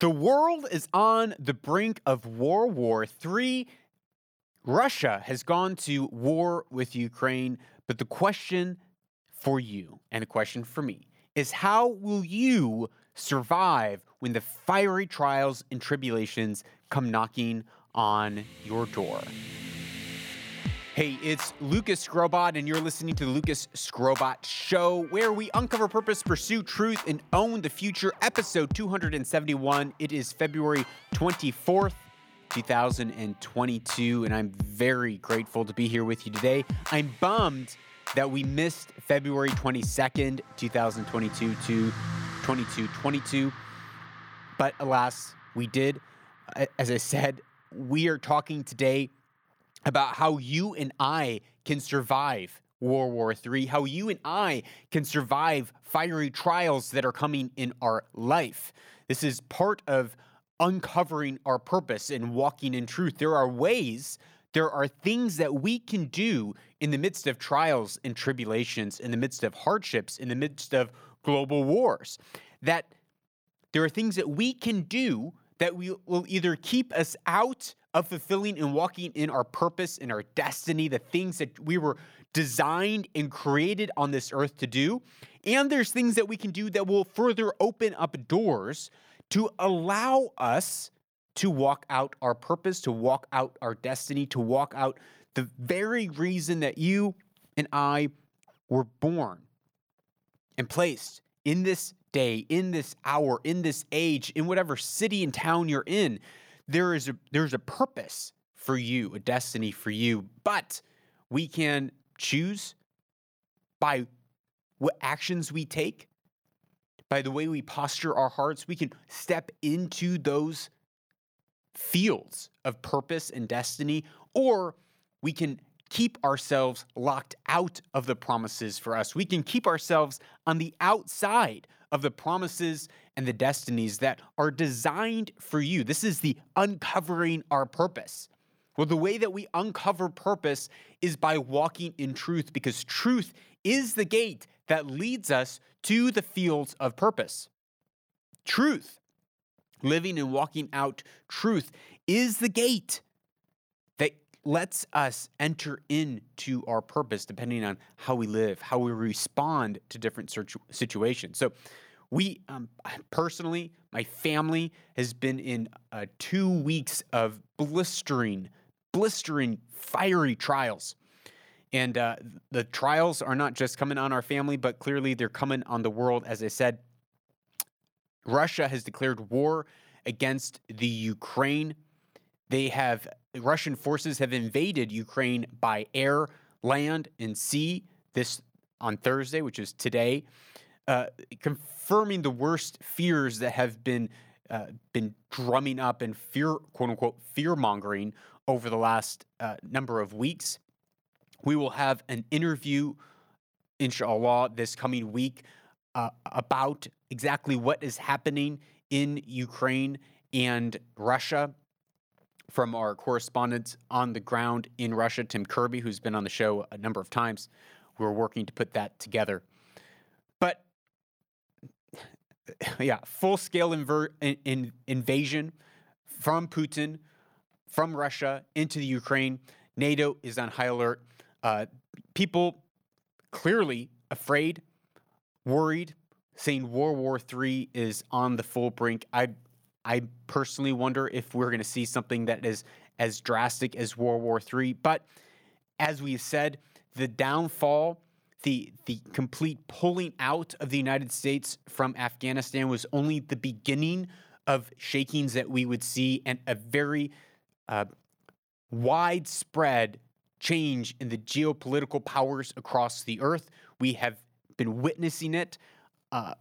The world is on the brink of World War III. Russia has gone to war with Ukraine, but the question for you and the question for me is how will you survive when the fiery trials and tribulations come knocking on your door? Hey, it's Lucas Skrobot, and you're listening to the Lucas Skrobot Show, where we uncover purpose, pursue truth, and own the future. Episode 271. It is February 24th, 2022, and I'm very grateful to be here with you today. I'm bummed that we missed February 22nd, 2022 to 2222, but alas, we did. As I said, we are talking today about how you and I can survive World War III, how you and I can survive fiery trials that are coming in our life. This is part of uncovering our purpose and walking in truth. There are ways, there are things that we can do in the midst of trials and tribulations, in the midst of hardships, in the midst of global wars, that there are things that we can do that we will either keep us out of fulfilling and walking in our purpose and our destiny, the things that we were designed and created on this earth to do. And there's things that we can do that will further open up doors to allow us to walk out our purpose, to walk out our destiny, to walk out the very reason that you and I were born and placed in this day, in this hour, in this age, in whatever city and town you're in there is a there's a purpose for you, a destiny for you, but we can choose by what actions we take, by the way we posture our hearts, we can step into those fields of purpose and destiny, or we can keep ourselves locked out of the promises for us. We can keep ourselves on the outside of the promises and the destinies that are designed for you. This is the uncovering our purpose. Well, the way that we uncover purpose is by walking in truth because truth is the gate that leads us to the fields of purpose. Truth, living and walking out truth, is the gate lets us enter into our purpose depending on how we live, how we respond to different situations. So, we um, personally, my family has been in uh, two weeks of blistering, blistering, fiery trials. And uh, the trials are not just coming on our family, but clearly they're coming on the world. As I said, Russia has declared war against the Ukraine. They have Russian forces have invaded Ukraine by air, land, and sea this on Thursday, which is today, uh, confirming the worst fears that have been uh, been drumming up and fear, quote unquote, fear mongering over the last uh, number of weeks. We will have an interview, inshallah, this coming week uh, about exactly what is happening in Ukraine and Russia from our correspondent on the ground in Russia, Tim Kirby, who's been on the show a number of times. We're working to put that together. But yeah, full scale inver- in, invasion from Putin, from Russia into the Ukraine. NATO is on high alert. Uh, people clearly afraid, worried, saying World War III is on the full brink. I I personally wonder if we're going to see something that is as drastic as World War III. But as we've said, the downfall, the the complete pulling out of the United States from Afghanistan was only the beginning of shakings that we would see, and a very uh, widespread change in the geopolitical powers across the earth. We have been witnessing it. Uh,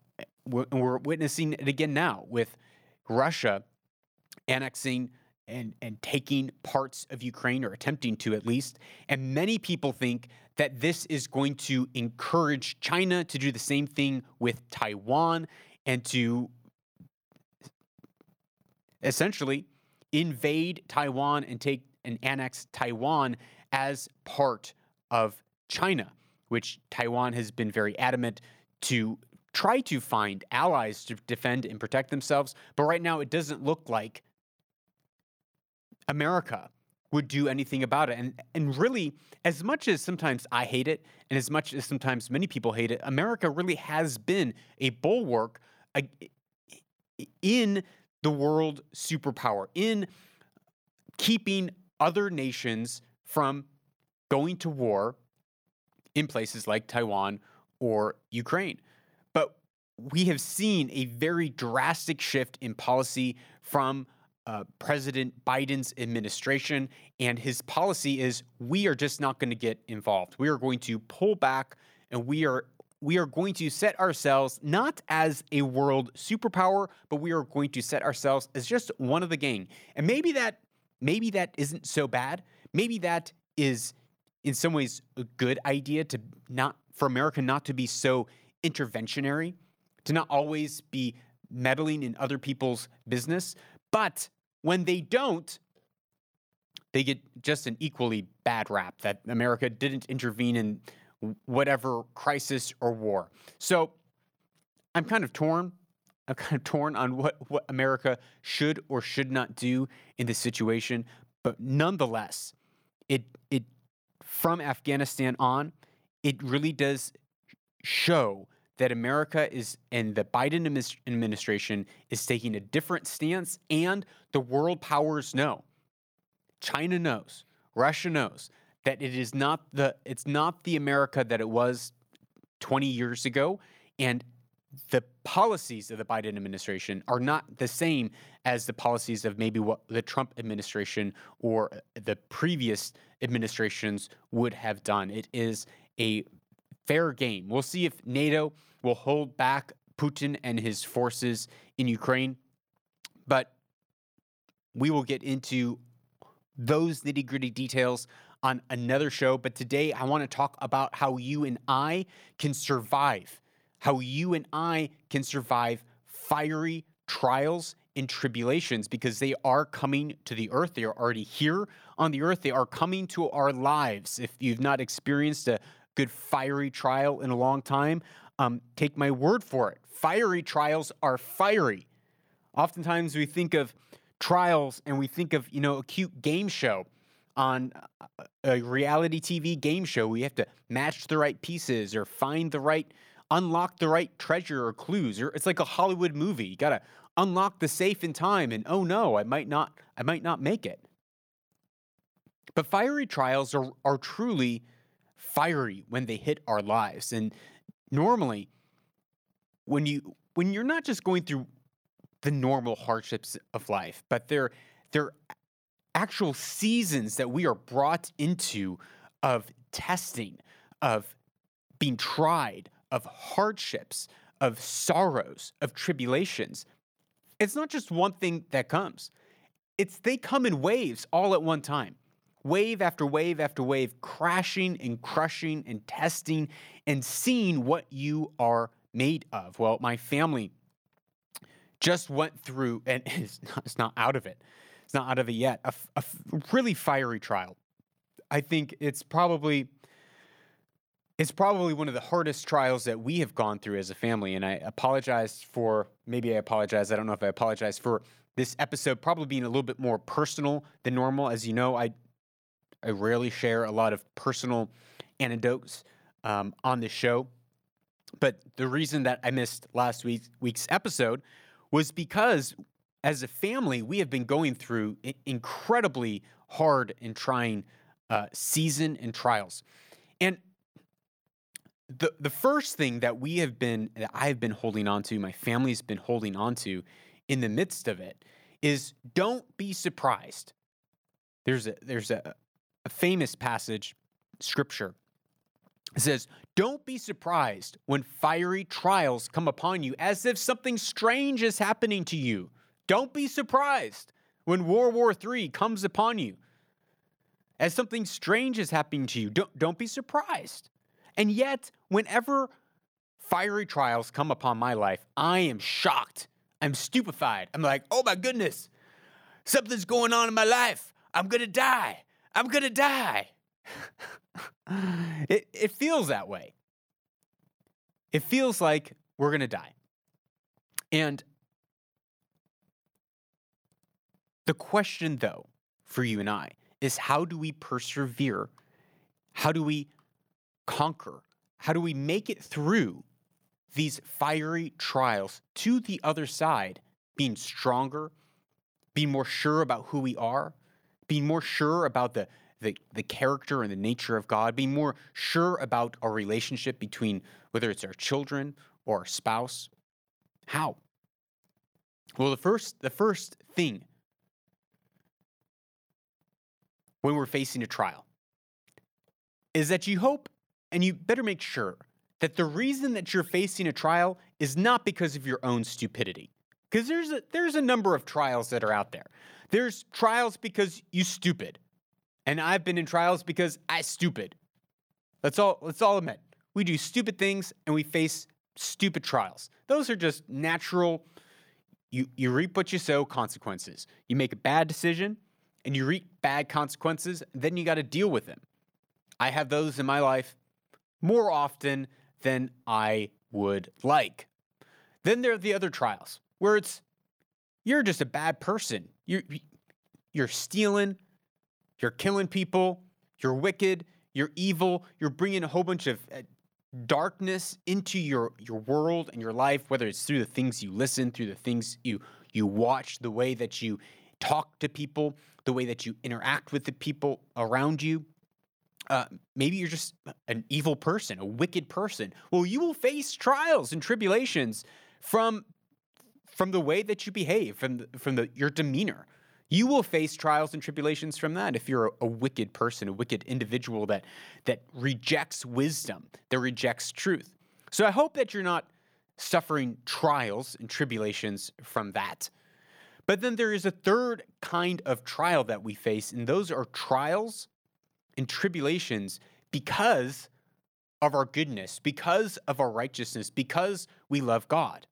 we're, we're witnessing it again now with Russia annexing and, and taking parts of Ukraine, or attempting to at least. And many people think that this is going to encourage China to do the same thing with Taiwan and to essentially invade Taiwan and take and annex Taiwan as part of China, which Taiwan has been very adamant to try to find allies to defend and protect themselves. But right now, it doesn't look like America would do anything about it. And and really, as much as sometimes I hate it, and as much as sometimes many people hate it, America really has been a bulwark in the world superpower, in keeping other nations from going to war in places like Taiwan or Ukraine. We have seen a very drastic shift in policy from uh, President Biden's administration, and his policy is we are just not going to get involved. We are going to pull back, and we are we are going to set ourselves not as a world superpower, but we are going to set ourselves as just one of the gang. And maybe that maybe that isn't so bad. Maybe that is in some ways a good idea to not for America not to be so interventionary, to not always be meddling in other people's business. But when they don't, they get just an equally bad rap that America didn't intervene in whatever crisis or war. So I'm kind of torn. I'm kind of torn on what, what America should or should not do in this situation. But nonetheless, it it from Afghanistan on, it really does show that America is and the Biden administration is taking a different stance, and the world powers know. China knows, Russia knows that it is not the it's not the America that it was 20 years ago, and the policies of the Biden administration are not the same as the policies of maybe what the Trump administration or the previous administrations would have done. It is a fair game. We'll see if NATO will hold back Putin and his forces in Ukraine, but we will get into those nitty gritty details on another show. But today, I want to talk about how you and I can survive, how you and I can survive fiery trials and tribulations because they are coming to the earth. They are already here on the earth. They are coming to our lives. If you've not experienced a good fiery trial in a long time. Um, take my word for it. Fiery trials are fiery. Oftentimes we think of trials and we think of, you know, a cute game show on a reality TV game show. We have to match the right pieces or find the right, unlock the right treasure or clues. Or it's like a Hollywood movie. You got to unlock the safe in time and oh no, I might not, I might not make it. But fiery trials are, are truly fiery when they hit our lives. And normally, when you when you're not just going through the normal hardships of life, but they're they're actual seasons that we are brought into of testing, of being tried, of hardships, of sorrows, of tribulations. It's not just one thing that comes. It's they come in waves all at one time wave after wave after wave, crashing and crushing and testing and seeing what you are made of. Well, my family just went through, and it's not, it's not out of it. It's not out of it yet. A, a really fiery trial. I think it's probably it's probably one of the hardest trials that we have gone through as a family. And I apologize for maybe I apologize. I don't know if I apologize for this episode probably being a little bit more personal than normal. As you know, I I rarely share a lot of personal anecdotes um, on this show. But the reason that I missed last week's, week's episode was because as a family, we have been going through incredibly hard and trying uh, season and trials. And the the first thing that we have been that I've been holding on to, my family's been holding on to in the midst of it is don't be surprised. There's a there's a, a famous passage, scripture. It says, Don't be surprised when fiery trials come upon you as if something strange is happening to you. Don't be surprised when World War III comes upon you as something strange is happening to you. Don't, don't be surprised. And yet, whenever fiery trials come upon my life, I am shocked. I'm stupefied. I'm like, oh my goodness, something's going on in my life. I'm going to die. I'm going to die. it, it feels that way. It feels like we're going to die. And the question, though, for you and I is how do we persevere? How do we conquer? How do we make it through these fiery trials to the other side, being stronger, being more sure about who we are, being more sure about the, the, the character and the nature of God, being more sure about our relationship between whether it's our children or our spouse. How? Well, the first, the first thing when we're facing a trial is that you hope and you better make sure that the reason that you're facing a trial is not because of your own stupidity. Because there's a, there's a number of trials that are out there. There's trials because you stupid. And I've been in trials because I stupid. Let's all let's all admit. We do stupid things and we face stupid trials. Those are just natural you you reap what you sow consequences. You make a bad decision and you reap bad consequences, then you got to deal with them. I have those in my life more often than I would like. Then there are the other trials where it's you're just a bad person. You're you're stealing, you're killing people, you're wicked, you're evil, you're bringing a whole bunch of uh, darkness into your your world and your life whether it's through the things you listen, through the things you you watch, the way that you talk to people, the way that you interact with the people around you. Uh, maybe you're just an evil person, a wicked person. Well, you will face trials and tribulations from from the way that you behave, from the, from the, your demeanor. You will face trials and tribulations from that if you're a, a wicked person, a wicked individual that that rejects wisdom, that rejects truth. So I hope that you're not suffering trials and tribulations from that. But then there is a third kind of trial that we face, and those are trials and tribulations because of our goodness, because of our righteousness, because we love God.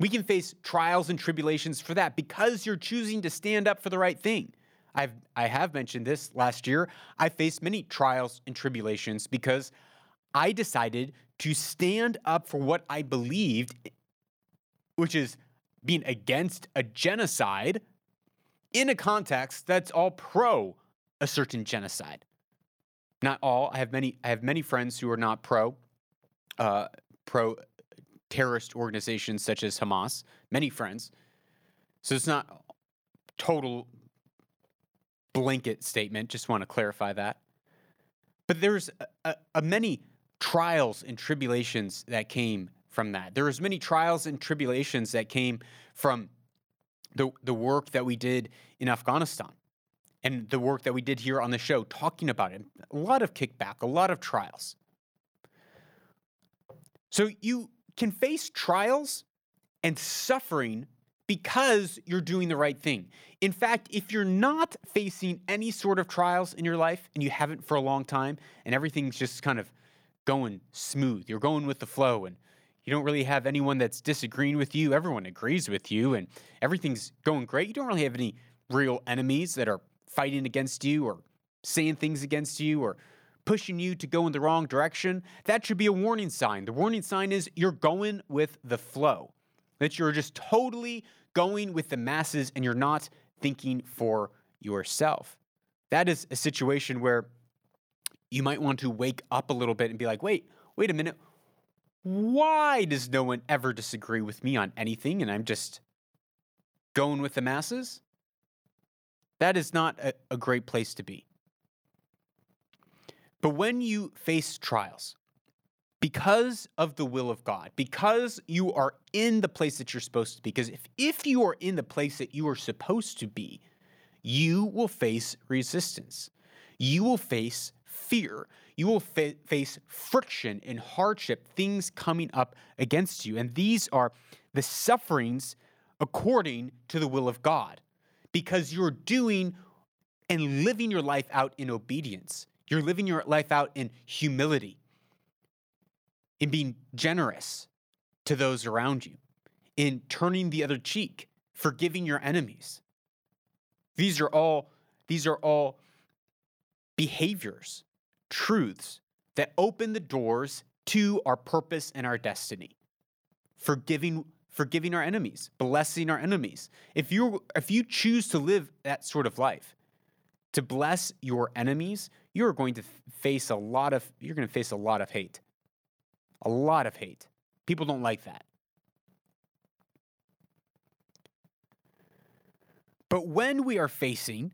We can face trials and tribulations for that because you're choosing to stand up for the right thing. I've I have mentioned this last year. I faced many trials and tribulations because I decided to stand up for what I believed, which is being against a genocide in a context that's all pro a certain genocide. Not all. I have many. I have many friends who are not pro, uh, pro terrorist organizations such as Hamas. Many friends. So it's not total blanket statement. Just want to clarify that. But there's a, a, many trials and tribulations that came from that. There was many trials and tribulations that came from the the work that we did in Afghanistan and the work that we did here on the show talking about it. A lot of kickback, a lot of trials. So you can face trials and suffering because you're doing the right thing. In fact, if you're not facing any sort of trials in your life and you haven't for a long time and everything's just kind of going smooth, you're going with the flow and you don't really have anyone that's disagreeing with you. Everyone agrees with you and everything's going great. You don't really have any real enemies that are fighting against you or saying things against you or pushing you to go in the wrong direction. That should be a warning sign. The warning sign is you're going with the flow, that you're just totally going with the masses and you're not thinking for yourself. That is a situation where you might want to wake up a little bit and be like, wait, wait a minute why does no one ever disagree with me on anything and I'm just going with the masses? That is not a, a great place to be. But when you face trials, because of the will of God, because you are in the place that you're supposed to be, because if, if you are in the place that you are supposed to be, you will face resistance. You will face fear you will fa- face friction and hardship, things coming up against you. And these are the sufferings according to the will of God because you're doing and living your life out in obedience. You're living your life out in humility, in being generous to those around you, in turning the other cheek, forgiving your enemies. These are all these are all behaviors truths that open the doors to our purpose and our destiny. forgiving forgiving our enemies, blessing our enemies. If you if you choose to live that sort of life, to bless your enemies, you're going to face a lot of you're going to face a lot of hate. A lot of hate. People don't like that. But when we are facing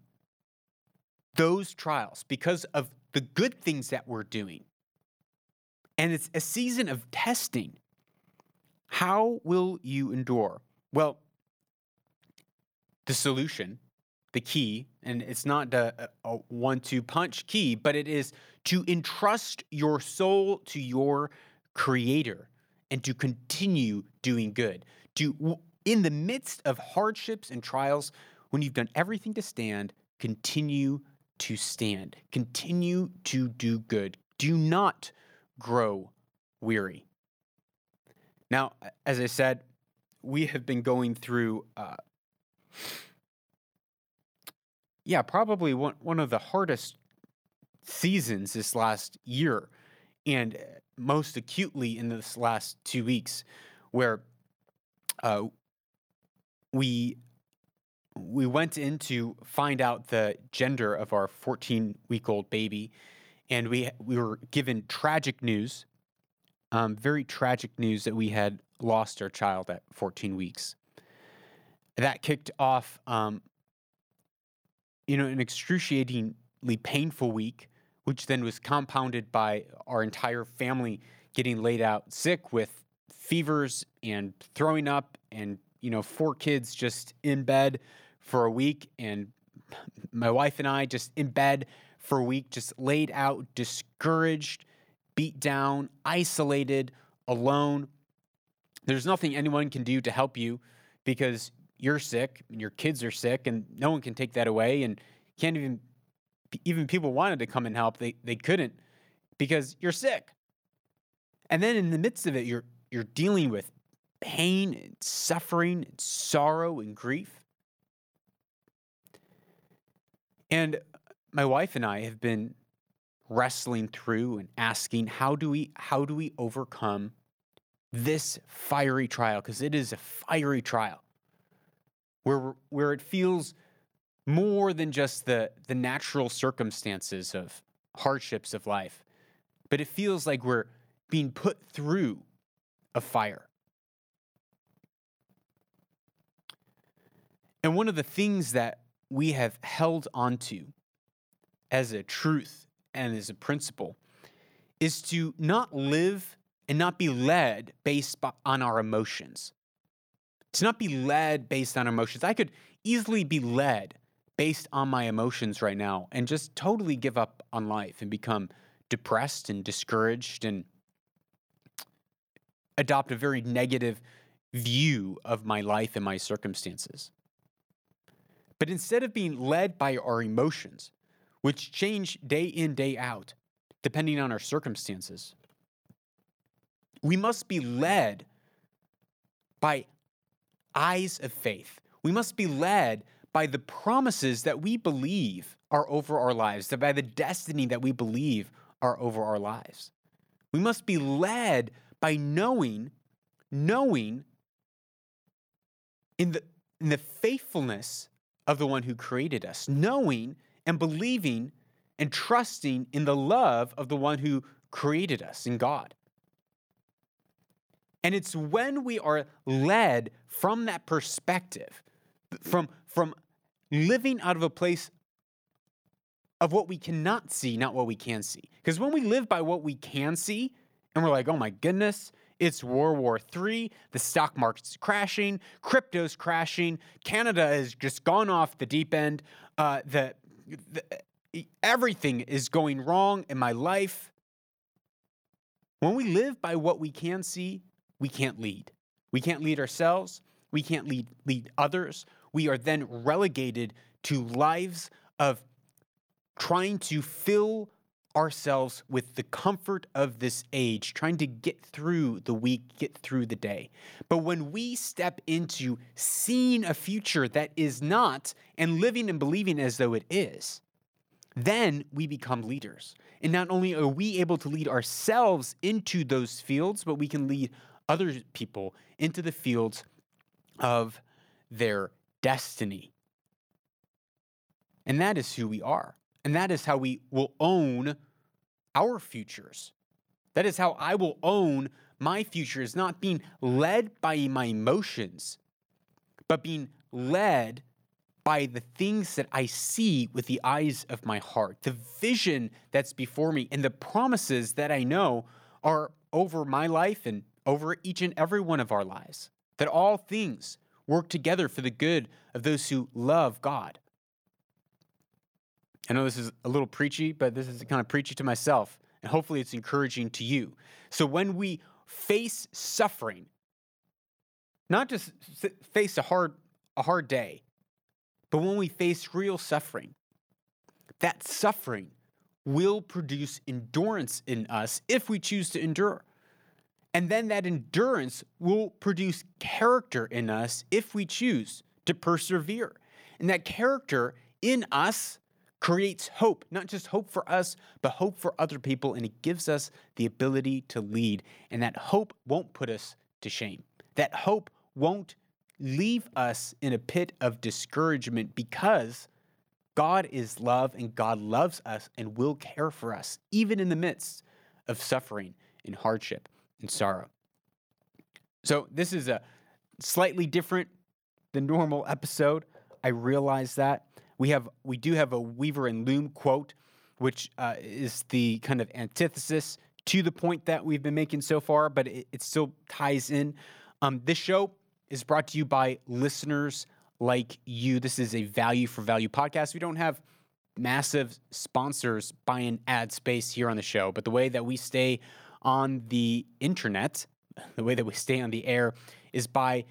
those trials because of the good things that we're doing, and it's a season of testing, how will you endure? Well, the solution, the key, and it's not a, a one two punch key, but it is to entrust your soul to your creator and to continue doing good. To, in the midst of hardships and trials, when you've done everything to stand, continue to stand. Continue to do good. Do not grow weary. Now, as I said, we have been going through, uh, yeah, probably one, one of the hardest seasons this last year, and most acutely in this last two weeks, where uh, we we went in to find out the gender of our 14 week old baby, and we we were given tragic news, um, very tragic news that we had lost our child at 14 weeks. That kicked off, um, you know, an excruciatingly painful week, which then was compounded by our entire family getting laid out sick with fevers and throwing up and you know four kids just in bed for a week, and my wife and I just in bed for a week, just laid out, discouraged, beat down, isolated, alone. There's nothing anyone can do to help you because you're sick and your kids are sick, and no one can take that away. And can't even, even people wanted to come and help, they, they couldn't because you're sick. And then in the midst of it, you're, you're dealing with pain and suffering and sorrow and grief. And my wife and I have been wrestling through and asking how do we how do we overcome this fiery trial because it is a fiery trial where where it feels more than just the the natural circumstances of hardships of life but it feels like we're being put through a fire and one of the things that we have held onto as a truth and as a principle is to not live and not be led based on our emotions. To not be led based on emotions. I could easily be led based on my emotions right now and just totally give up on life and become depressed and discouraged and adopt a very negative view of my life and my circumstances. But instead of being led by our emotions, which change day in, day out, depending on our circumstances, we must be led by eyes of faith. We must be led by the promises that we believe are over our lives, by the destiny that we believe are over our lives. We must be led by knowing, knowing in the, in the faithfulness of the one who created us, knowing and believing and trusting in the love of the one who created us in God. And it's when we are led from that perspective, from, from living out of a place of what we cannot see, not what we can see. Because when we live by what we can see, and we're like, oh my goodness, it's World War III. The stock market's crashing. Crypto's crashing. Canada has just gone off the deep end. Uh, the, the, everything is going wrong in my life. When we live by what we can see, we can't lead. We can't lead ourselves. We can't lead, lead others. We are then relegated to lives of trying to fill ourselves with the comfort of this age, trying to get through the week, get through the day. But when we step into seeing a future that is not and living and believing as though it is, then we become leaders. And not only are we able to lead ourselves into those fields, but we can lead other people into the fields of their destiny. And that is who we are. And that is how we will own our futures. That is how I will own my future is not being led by my emotions, but being led by the things that I see with the eyes of my heart, the vision that's before me, and the promises that I know are over my life and over each and every one of our lives. That all things work together for the good of those who love God. I know this is a little preachy, but this is kind of preachy to myself, and hopefully it's encouraging to you. So when we face suffering, not just face a hard a hard day, but when we face real suffering, that suffering will produce endurance in us if we choose to endure. And then that endurance will produce character in us if we choose to persevere. And that character in us creates hope, not just hope for us, but hope for other people. And it gives us the ability to lead. And that hope won't put us to shame. That hope won't leave us in a pit of discouragement because God is love and God loves us and will care for us, even in the midst of suffering and hardship and sorrow. So, this is a slightly different than normal episode. I realize that we have we do have a Weaver and Loom quote, which uh, is the kind of antithesis to the point that we've been making so far, but it, it still ties in. Um, this show is brought to you by listeners like you. This is a value for value podcast. We don't have massive sponsors buying ad space here on the show, but the way that we stay on the internet, the way that we stay on the air, is by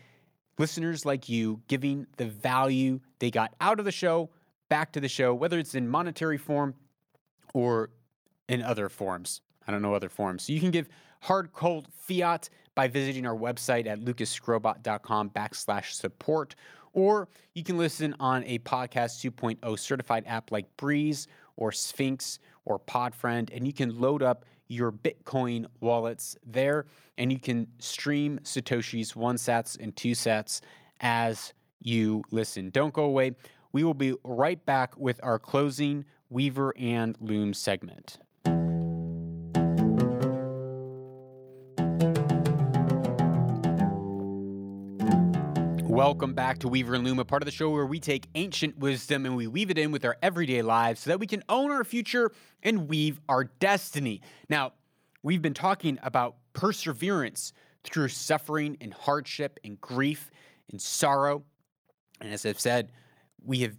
listeners like you giving the value they got out of the show back to the show, whether it's in monetary form or in other forms. I don't know other forms. So you can give hard cold fiat by visiting our website at lucasskrobot.com backslash support, or you can listen on a podcast 2.0 certified app like Breez or Sphinx or Podfriend, and you can load up your Bitcoin wallets there, and you can stream Satoshis, one sats and two sats as you listen. Don't go away. We will be right back with our closing Weaver and Loom segment. Welcome back to Weaver and Loom, a part of the show where we take ancient wisdom and we weave it in with our everyday lives so that we can own our future and weave our destiny. Now, we've been talking about perseverance through suffering and hardship and grief and sorrow. And as I've said, we have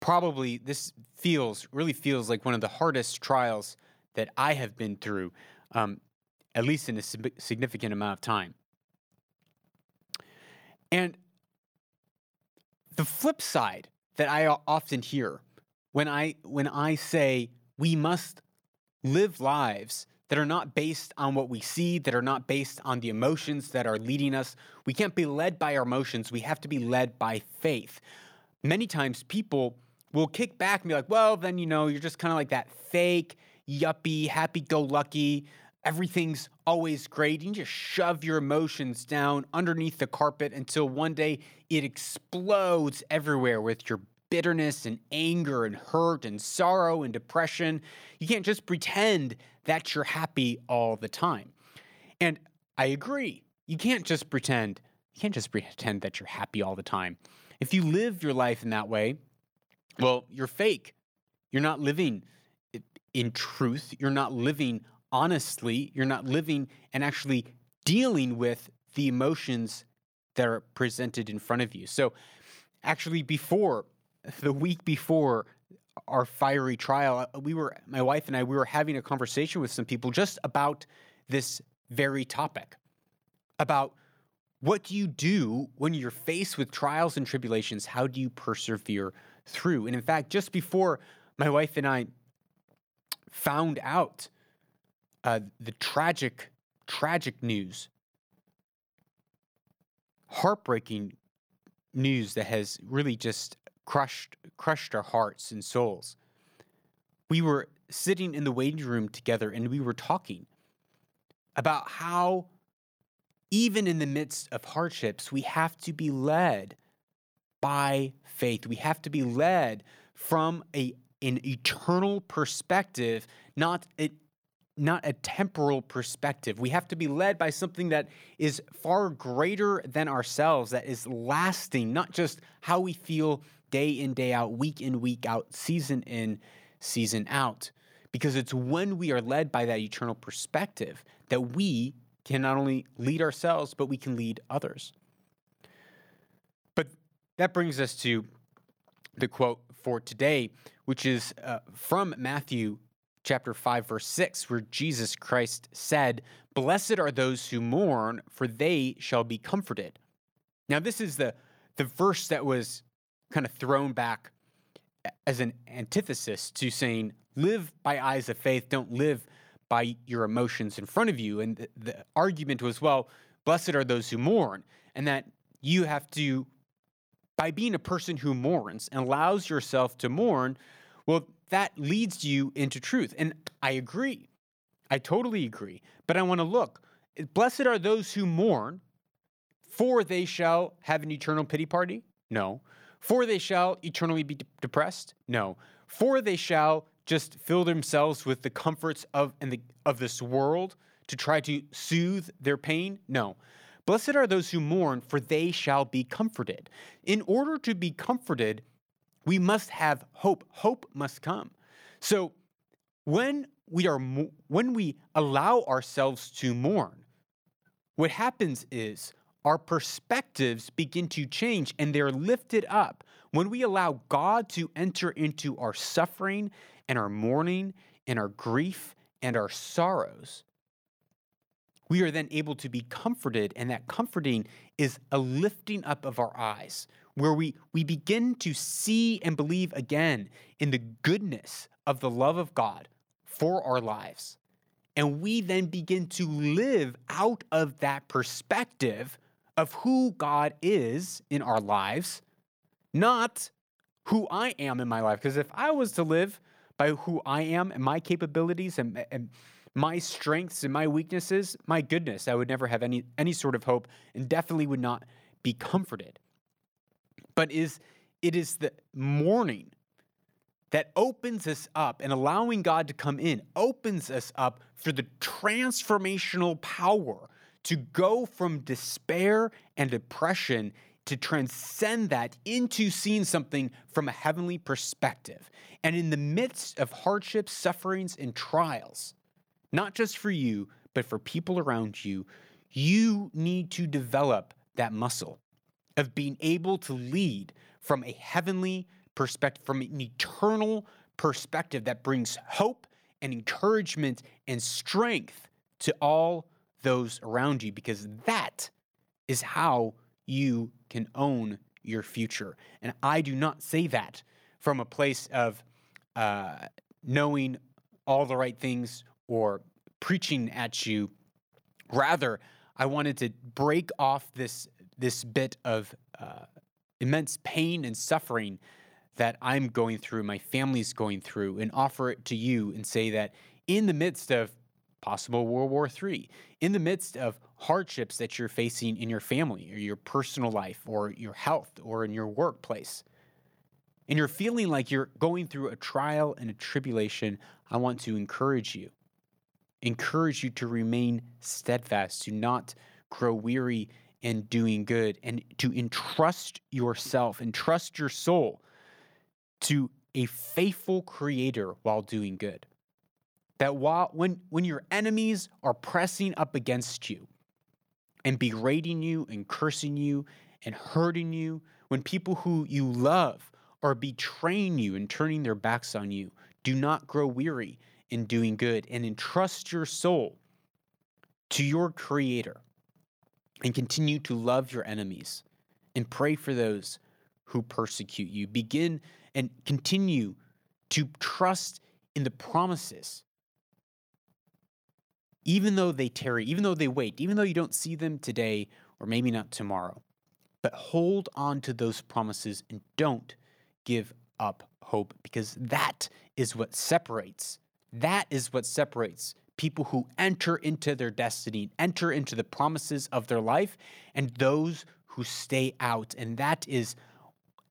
probably, this feels, really feels like one of the hardest trials that I have been through, um, at least in a significant amount of time. And the flip side that I often hear when I when I say we must live lives that are not based on what we see, that are not based on the emotions that are leading us. We can't be led by our emotions. We have to be led by faith. Many times people will kick back and be like, well, then, you know, you're just kind of like that fake, yuppie, happy go lucky, everything's always great. You just shove your emotions down underneath the carpet until one day it explodes everywhere with your bitterness and anger and hurt and sorrow and depression. You can't just pretend that you're happy all the time. And I agree. You can't just pretend. You can't just pretend that you're happy all the time. If you live your life in that way, well, you're fake. You're not living in truth. You're not living honestly, you're not living and actually dealing with the emotions that are presented in front of you. So, actually, before the week before our fiery trial, uh, we were, my wife and I, we were having a conversation with some people just about this very topic about what do you do when you're faced with trials and tribulations? How do you persevere through? And in fact, just before my wife and I found out uh, the tragic, tragic news, heartbreaking news that has really just crushed crushed our hearts and souls. We were sitting in the waiting room together and we were talking about how, even in the midst of hardships, we have to be led by faith. We have to be led from a, an eternal perspective, not a, not a temporal perspective. We have to be led by something that is far greater than ourselves, that is lasting, not just how we feel day in, day out, week in, week out, season in, season out. Because it's when we are led by that eternal perspective that we can not only lead ourselves, but we can lead others. But that brings us to the quote for today, which is uh, from Matthew chapter 5 verse 6 where Jesus Christ said, "Blessed are those who mourn, for they shall be comforted." Now this is the the verse that was kind of thrown back as an antithesis to saying live by eyes of faith, don't live by your emotions in front of you. And the, the argument was, well, blessed are those who mourn, and that you have to by being a person who mourns and allows yourself to mourn, well, that leads you into truth. And I agree. I totally agree. But I want to look. Blessed are those who mourn, for they shall have an eternal pity party? No. For they shall eternally be de- depressed? No. For they shall just fill themselves with the comforts of and the, of this world to try to soothe their pain? No. Blessed are those who mourn, for they shall be comforted. In order to be comforted, we must have hope. Hope must come. So when we are when we allow ourselves to mourn, what happens is our perspectives begin to change and they're lifted up. When we allow God to enter into our suffering and our mourning and our grief and our sorrows, we are then able to be comforted, and that comforting is a lifting up of our eyes, where we, we begin to see and believe again in the goodness of the love of God for our lives. And we then begin to live out of that perspective of who God is in our lives, not who I am in my life. Because if I was to live by who I am and my capabilities and, and my strengths and my weaknesses, my goodness, I would never have any any sort of hope and definitely would not be comforted. But is it is the mourning that opens us up and allowing God to come in opens us up for the transformational power to go from despair and depression to transcend that into seeing something from a heavenly perspective. And in the midst of hardships, sufferings, and trials, not just for you, but for people around you, you need to develop that muscle of being able to lead from a heavenly perspective, from an eternal perspective that brings hope and encouragement and strength to all those around you, because that is how you can own your future. And I do not say that from a place of uh, knowing all the right things or preaching at you. Rather, I wanted to break off this this bit of uh, immense pain and suffering that I'm going through, my family's going through, and offer it to you and say that in the midst of possible World War III, in the midst of hardships that you're facing in your family or your personal life or your health or in your workplace, and you're feeling like you're going through a trial and a tribulation, I want to encourage you encourage you to remain steadfast, to not grow weary in doing good, and to entrust yourself, entrust your soul to a faithful creator while doing good. That while when when your enemies are pressing up against you and berating you and cursing you and hurting you, when people who you love are betraying you and turning their backs on you, do not grow weary in doing good and entrust your soul to your Creator and continue to love your enemies and pray for those who persecute you. Begin and continue to trust in the promises. Even though they tarry, even though they wait, even though you don't see them today or maybe not tomorrow, but hold on to those promises and don't give up hope because that is what separates that is what separates people who enter into their destiny, enter into the promises of their life, and those who stay out. And that is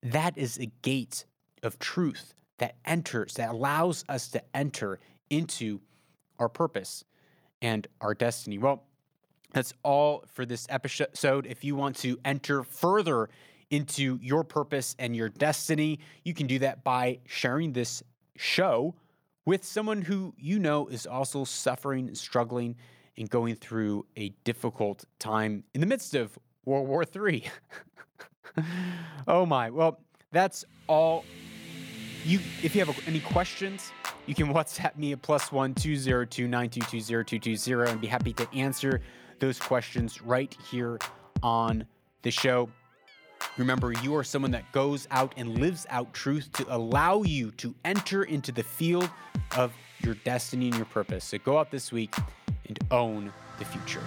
that is a gate of truth that enters, that allows us to enter into our purpose and our destiny. Well, that's all for this episode. If you want to enter further into your purpose and your destiny, you can do that by sharing this show with someone who you know is also suffering, and struggling, and going through a difficult time in the midst of World War III. oh my. Well, that's all. You, if you have any questions, you can WhatsApp me at plus one two zero two nine two two zero two two zero and be happy to answer those questions right here on the show. Remember, you are someone that goes out and lives out truth to allow you to enter into the field of your destiny and your purpose. So go out this week and own the future.